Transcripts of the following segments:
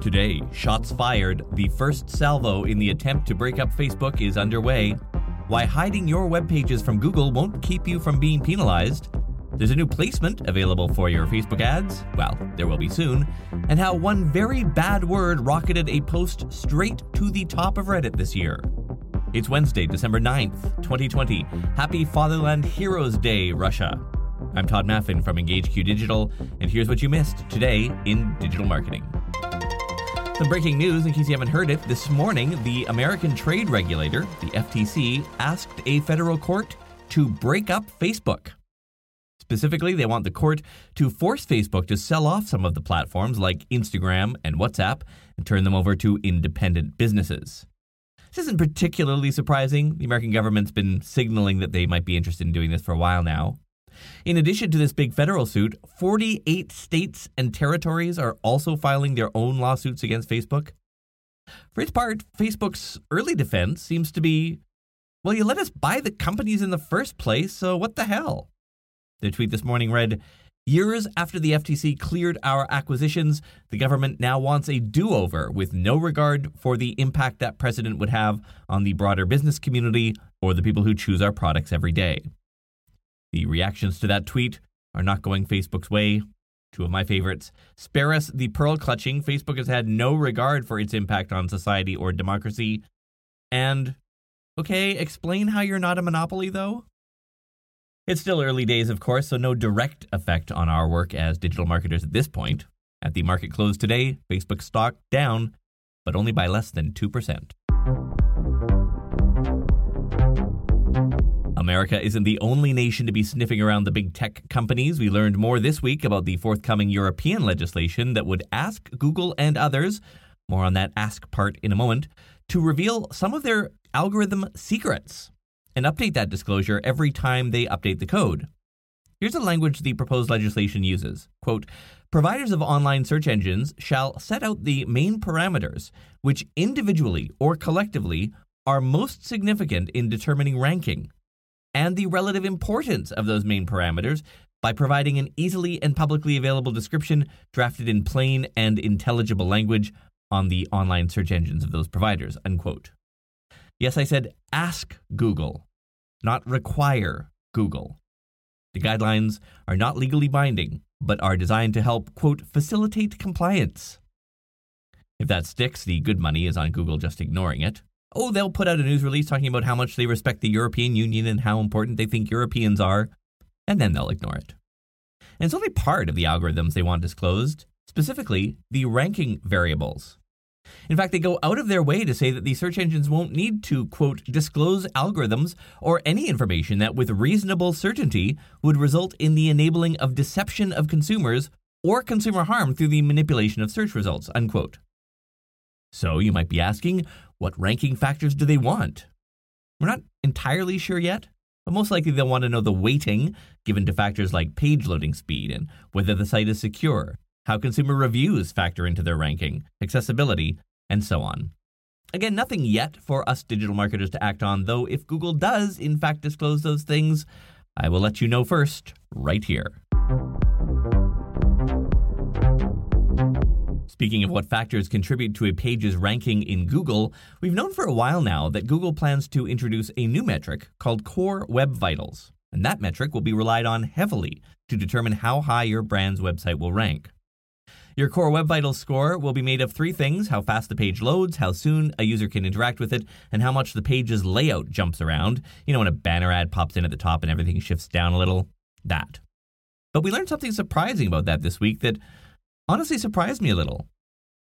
Today, shots fired. The first salvo in the attempt to break up Facebook is underway. Why hiding your web pages from Google won't keep you from being penalized. There's a new placement available for your Facebook ads. Well, there will be soon. And how one very bad word rocketed a post straight to the top of Reddit this year. It's Wednesday, December 9th, 2020. Happy Fatherland Heroes Day, Russia. I'm Todd Maffin from EngageQ Digital, and here's what you missed today in digital marketing. Some breaking news, in case you haven't heard it, this morning, the American trade regulator, the FTC, asked a federal court to break up Facebook. Specifically, they want the court to force Facebook to sell off some of the platforms like Instagram and WhatsApp and turn them over to independent businesses. This isn't particularly surprising. The American government's been signaling that they might be interested in doing this for a while now. In addition to this big federal suit, 48 states and territories are also filing their own lawsuits against Facebook. For its part, Facebook's early defense seems to be well, you let us buy the companies in the first place, so what the hell? Their tweet this morning read Years after the FTC cleared our acquisitions, the government now wants a do over with no regard for the impact that precedent would have on the broader business community or the people who choose our products every day. The reactions to that tweet are not going Facebook's way. Two of my favorites. Spare us the pearl clutching. Facebook has had no regard for its impact on society or democracy. And, okay, explain how you're not a monopoly, though? It's still early days, of course, so no direct effect on our work as digital marketers at this point. At the market close today, Facebook stock down, but only by less than 2%. America isn't the only nation to be sniffing around the big tech companies. We learned more this week about the forthcoming European legislation that would ask Google and others, more on that ask part in a moment, to reveal some of their algorithm secrets and update that disclosure every time they update the code. Here's the language the proposed legislation uses. Quote, Providers of online search engines shall set out the main parameters which individually or collectively are most significant in determining ranking and the relative importance of those main parameters by providing an easily and publicly available description drafted in plain and intelligible language on the online search engines of those providers. Unquote. Yes, I said ask Google, not require Google. The guidelines are not legally binding, but are designed to help, quote, facilitate compliance. If that sticks, the good money is on Google just ignoring it. Oh, they'll put out a news release talking about how much they respect the European Union and how important they think Europeans are, and then they'll ignore it. And it's only part of the algorithms they want disclosed, specifically the ranking variables. In fact, they go out of their way to say that the search engines won't need to, quote, disclose algorithms or any information that with reasonable certainty would result in the enabling of deception of consumers or consumer harm through the manipulation of search results, unquote. So you might be asking, what ranking factors do they want? We're not entirely sure yet, but most likely they'll want to know the weighting given to factors like page loading speed and whether the site is secure, how consumer reviews factor into their ranking, accessibility, and so on. Again, nothing yet for us digital marketers to act on, though if Google does in fact disclose those things, I will let you know first, right here. Speaking of what factors contribute to a page's ranking in Google, we've known for a while now that Google plans to introduce a new metric called Core Web Vitals, and that metric will be relied on heavily to determine how high your brand's website will rank. Your Core Web Vitals score will be made of three things how fast the page loads, how soon a user can interact with it, and how much the page's layout jumps around. You know, when a banner ad pops in at the top and everything shifts down a little? That. But we learned something surprising about that this week that honestly surprised me a little.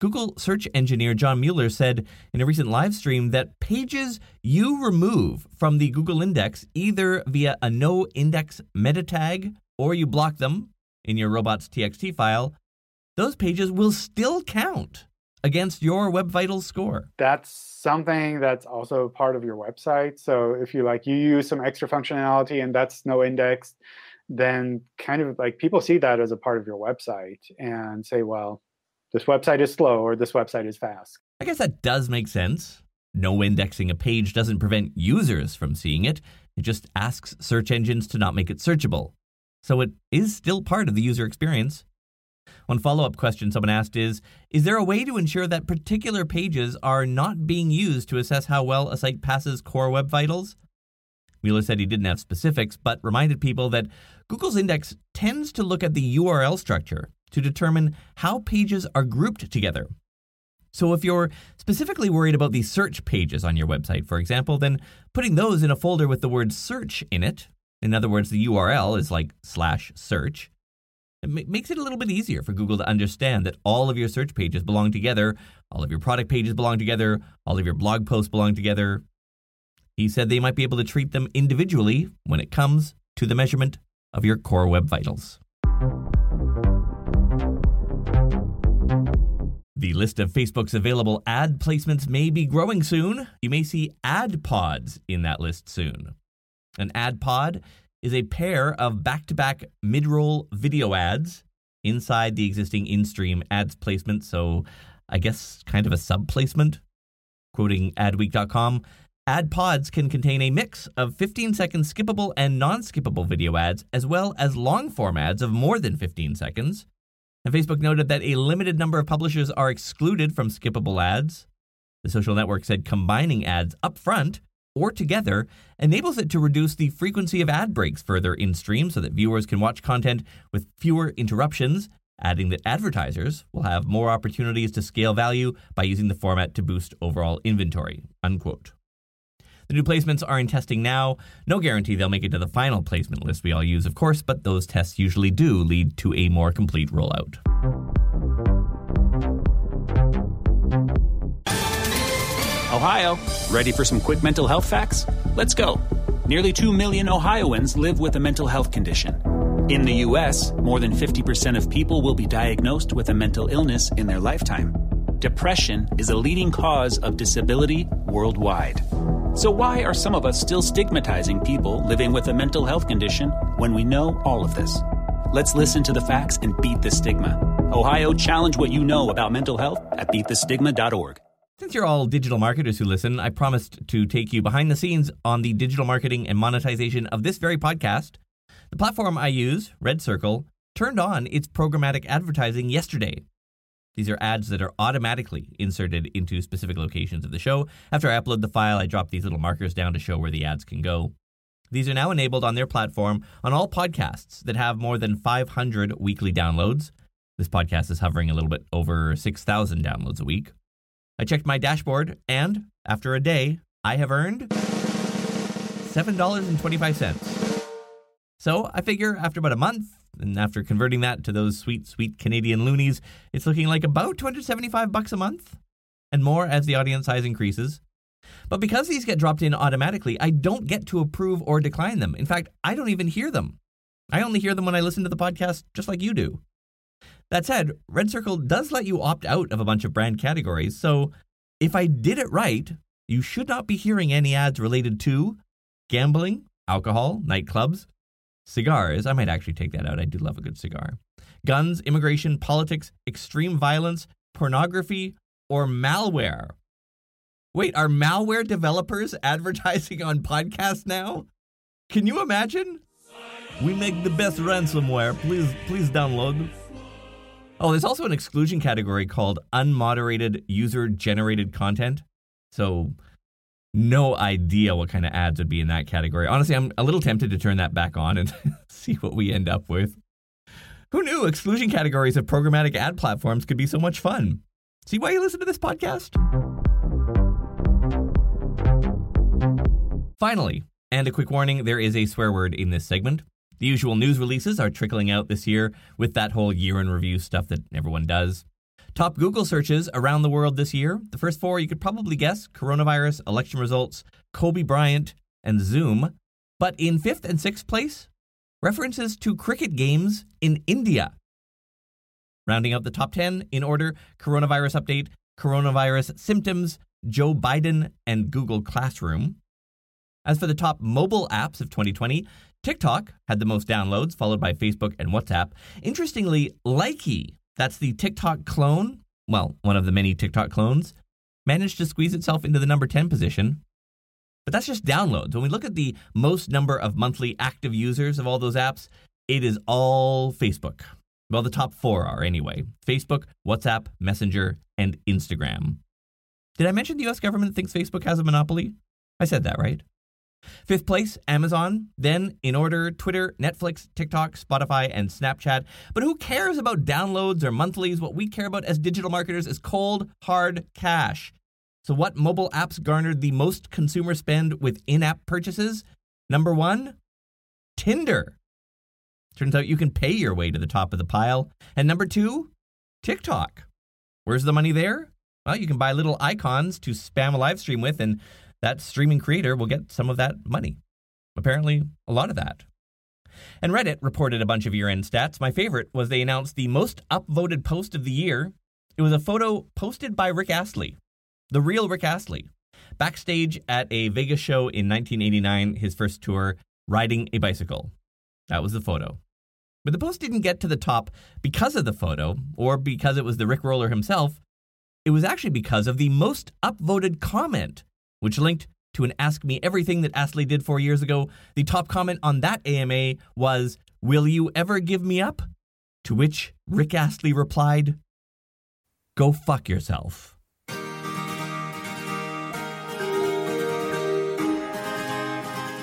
Google search engineer John Mueller said in a recent live stream that pages you remove from the Google index either via a no index meta tag or you block them in your robots.txt file, those pages will still count against your Web Vitals score. That's something that's also part of your website. So if you like you use some extra functionality and that's no indexed, then kind of like people see that as a part of your website and say, well, this website is slow or this website is fast. I guess that does make sense. No indexing a page doesn't prevent users from seeing it, it just asks search engines to not make it searchable. So it is still part of the user experience. One follow up question someone asked is Is there a way to ensure that particular pages are not being used to assess how well a site passes core web vitals? Mueller said he didn't have specifics, but reminded people that Google's index tends to look at the URL structure to determine how pages are grouped together. So if you're specifically worried about the search pages on your website, for example, then putting those in a folder with the word search in it, in other words, the URL is like slash search, it makes it a little bit easier for Google to understand that all of your search pages belong together, all of your product pages belong together, all of your blog posts belong together. He said they might be able to treat them individually when it comes to the measurement of your core web vitals. The list of Facebook's available ad placements may be growing soon. You may see ad pods in that list soon. An ad pod is a pair of back to back mid roll video ads inside the existing in stream ads placement. So, I guess kind of a sub placement. Quoting adweek.com, ad pods can contain a mix of 15 second skippable and non skippable video ads, as well as long form ads of more than 15 seconds. And Facebook noted that a limited number of publishers are excluded from skippable ads. The social network said combining ads up front or together enables it to reduce the frequency of ad breaks further in stream so that viewers can watch content with fewer interruptions, adding that advertisers will have more opportunities to scale value by using the format to boost overall inventory. Unquote. The new placements are in testing now. No guarantee they'll make it to the final placement list we all use, of course, but those tests usually do lead to a more complete rollout. Ohio, ready for some quick mental health facts? Let's go. Nearly 2 million Ohioans live with a mental health condition. In the U.S., more than 50% of people will be diagnosed with a mental illness in their lifetime. Depression is a leading cause of disability worldwide. So, why are some of us still stigmatizing people living with a mental health condition when we know all of this? Let's listen to the facts and beat the stigma. Ohio, challenge what you know about mental health at beatthestigma.org. Since you're all digital marketers who listen, I promised to take you behind the scenes on the digital marketing and monetization of this very podcast. The platform I use, Red Circle, turned on its programmatic advertising yesterday. These are ads that are automatically inserted into specific locations of the show. After I upload the file, I drop these little markers down to show where the ads can go. These are now enabled on their platform on all podcasts that have more than 500 weekly downloads. This podcast is hovering a little bit over 6,000 downloads a week. I checked my dashboard, and after a day, I have earned $7.25. So I figure after about a month, and after converting that to those sweet, sweet Canadian loonies, it's looking like about 275 bucks a month and more as the audience size increases. But because these get dropped in automatically, I don't get to approve or decline them. In fact, I don't even hear them. I only hear them when I listen to the podcast, just like you do. That said, Red Circle does let you opt out of a bunch of brand categories, so if I did it right, you should not be hearing any ads related to gambling, alcohol, nightclubs, cigars. I might actually take that out. I do love a good cigar. Guns, immigration, politics, extreme violence, pornography, or malware. Wait, are malware developers advertising on podcasts now? Can you imagine? We make the best ransomware. Please, please download. Oh, there's also an exclusion category called unmoderated user generated content. So, no idea what kind of ads would be in that category. Honestly, I'm a little tempted to turn that back on and see what we end up with. Who knew exclusion categories of programmatic ad platforms could be so much fun? See why you listen to this podcast? Finally, and a quick warning there is a swear word in this segment. The usual news releases are trickling out this year with that whole year in review stuff that everyone does. Top Google searches around the world this year. The first four you could probably guess coronavirus, election results, Kobe Bryant, and Zoom. But in fifth and sixth place, references to cricket games in India. Rounding out the top 10 in order coronavirus update, coronavirus symptoms, Joe Biden, and Google Classroom. As for the top mobile apps of 2020, TikTok had the most downloads, followed by Facebook and WhatsApp. Interestingly, Likee, that's the TikTok clone, well, one of the many TikTok clones, managed to squeeze itself into the number 10 position. But that's just downloads. When we look at the most number of monthly active users of all those apps, it is all Facebook. Well, the top four are anyway Facebook, WhatsApp, Messenger, and Instagram. Did I mention the US government thinks Facebook has a monopoly? I said that, right? Fifth place, Amazon. Then, in order, Twitter, Netflix, TikTok, Spotify, and Snapchat. But who cares about downloads or monthlies? What we care about as digital marketers is cold, hard cash. So, what mobile apps garnered the most consumer spend with in app purchases? Number one, Tinder. Turns out you can pay your way to the top of the pile. And number two, TikTok. Where's the money there? Well, you can buy little icons to spam a live stream with, and that streaming creator will get some of that money. Apparently, a lot of that. And Reddit reported a bunch of year end stats. My favorite was they announced the most upvoted post of the year. It was a photo posted by Rick Astley, the real Rick Astley, backstage at a Vegas show in 1989, his first tour, riding a bicycle. That was the photo. But the post didn't get to the top because of the photo or because it was the Rick Roller himself. It was actually because of the most upvoted comment which linked to an Ask Me Everything that Astley did four years ago. The top comment on that AMA was, Will you ever give me up? To which Rick Astley replied, Go fuck yourself.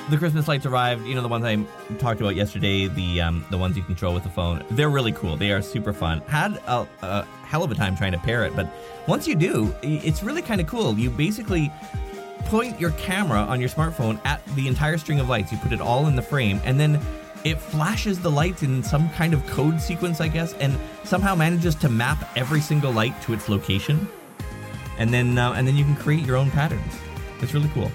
The Christmas lights arrived. You know the ones I talked about yesterday. The um, the ones you control with the phone. They're really cool. They are super fun. Had a, a hell of a time trying to pair it, but once you do, it's really kind of cool. You basically point your camera on your smartphone at the entire string of lights. You put it all in the frame, and then it flashes the lights in some kind of code sequence, I guess, and somehow manages to map every single light to its location. And then, uh, and then you can create your own patterns. It's really cool.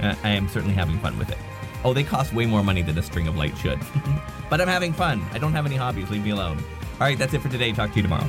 Uh, I am certainly having fun with it. Oh, they cost way more money than a string of lights should. but I'm having fun. I don't have any hobbies. Leave me alone. All right, that's it for today. Talk to you tomorrow.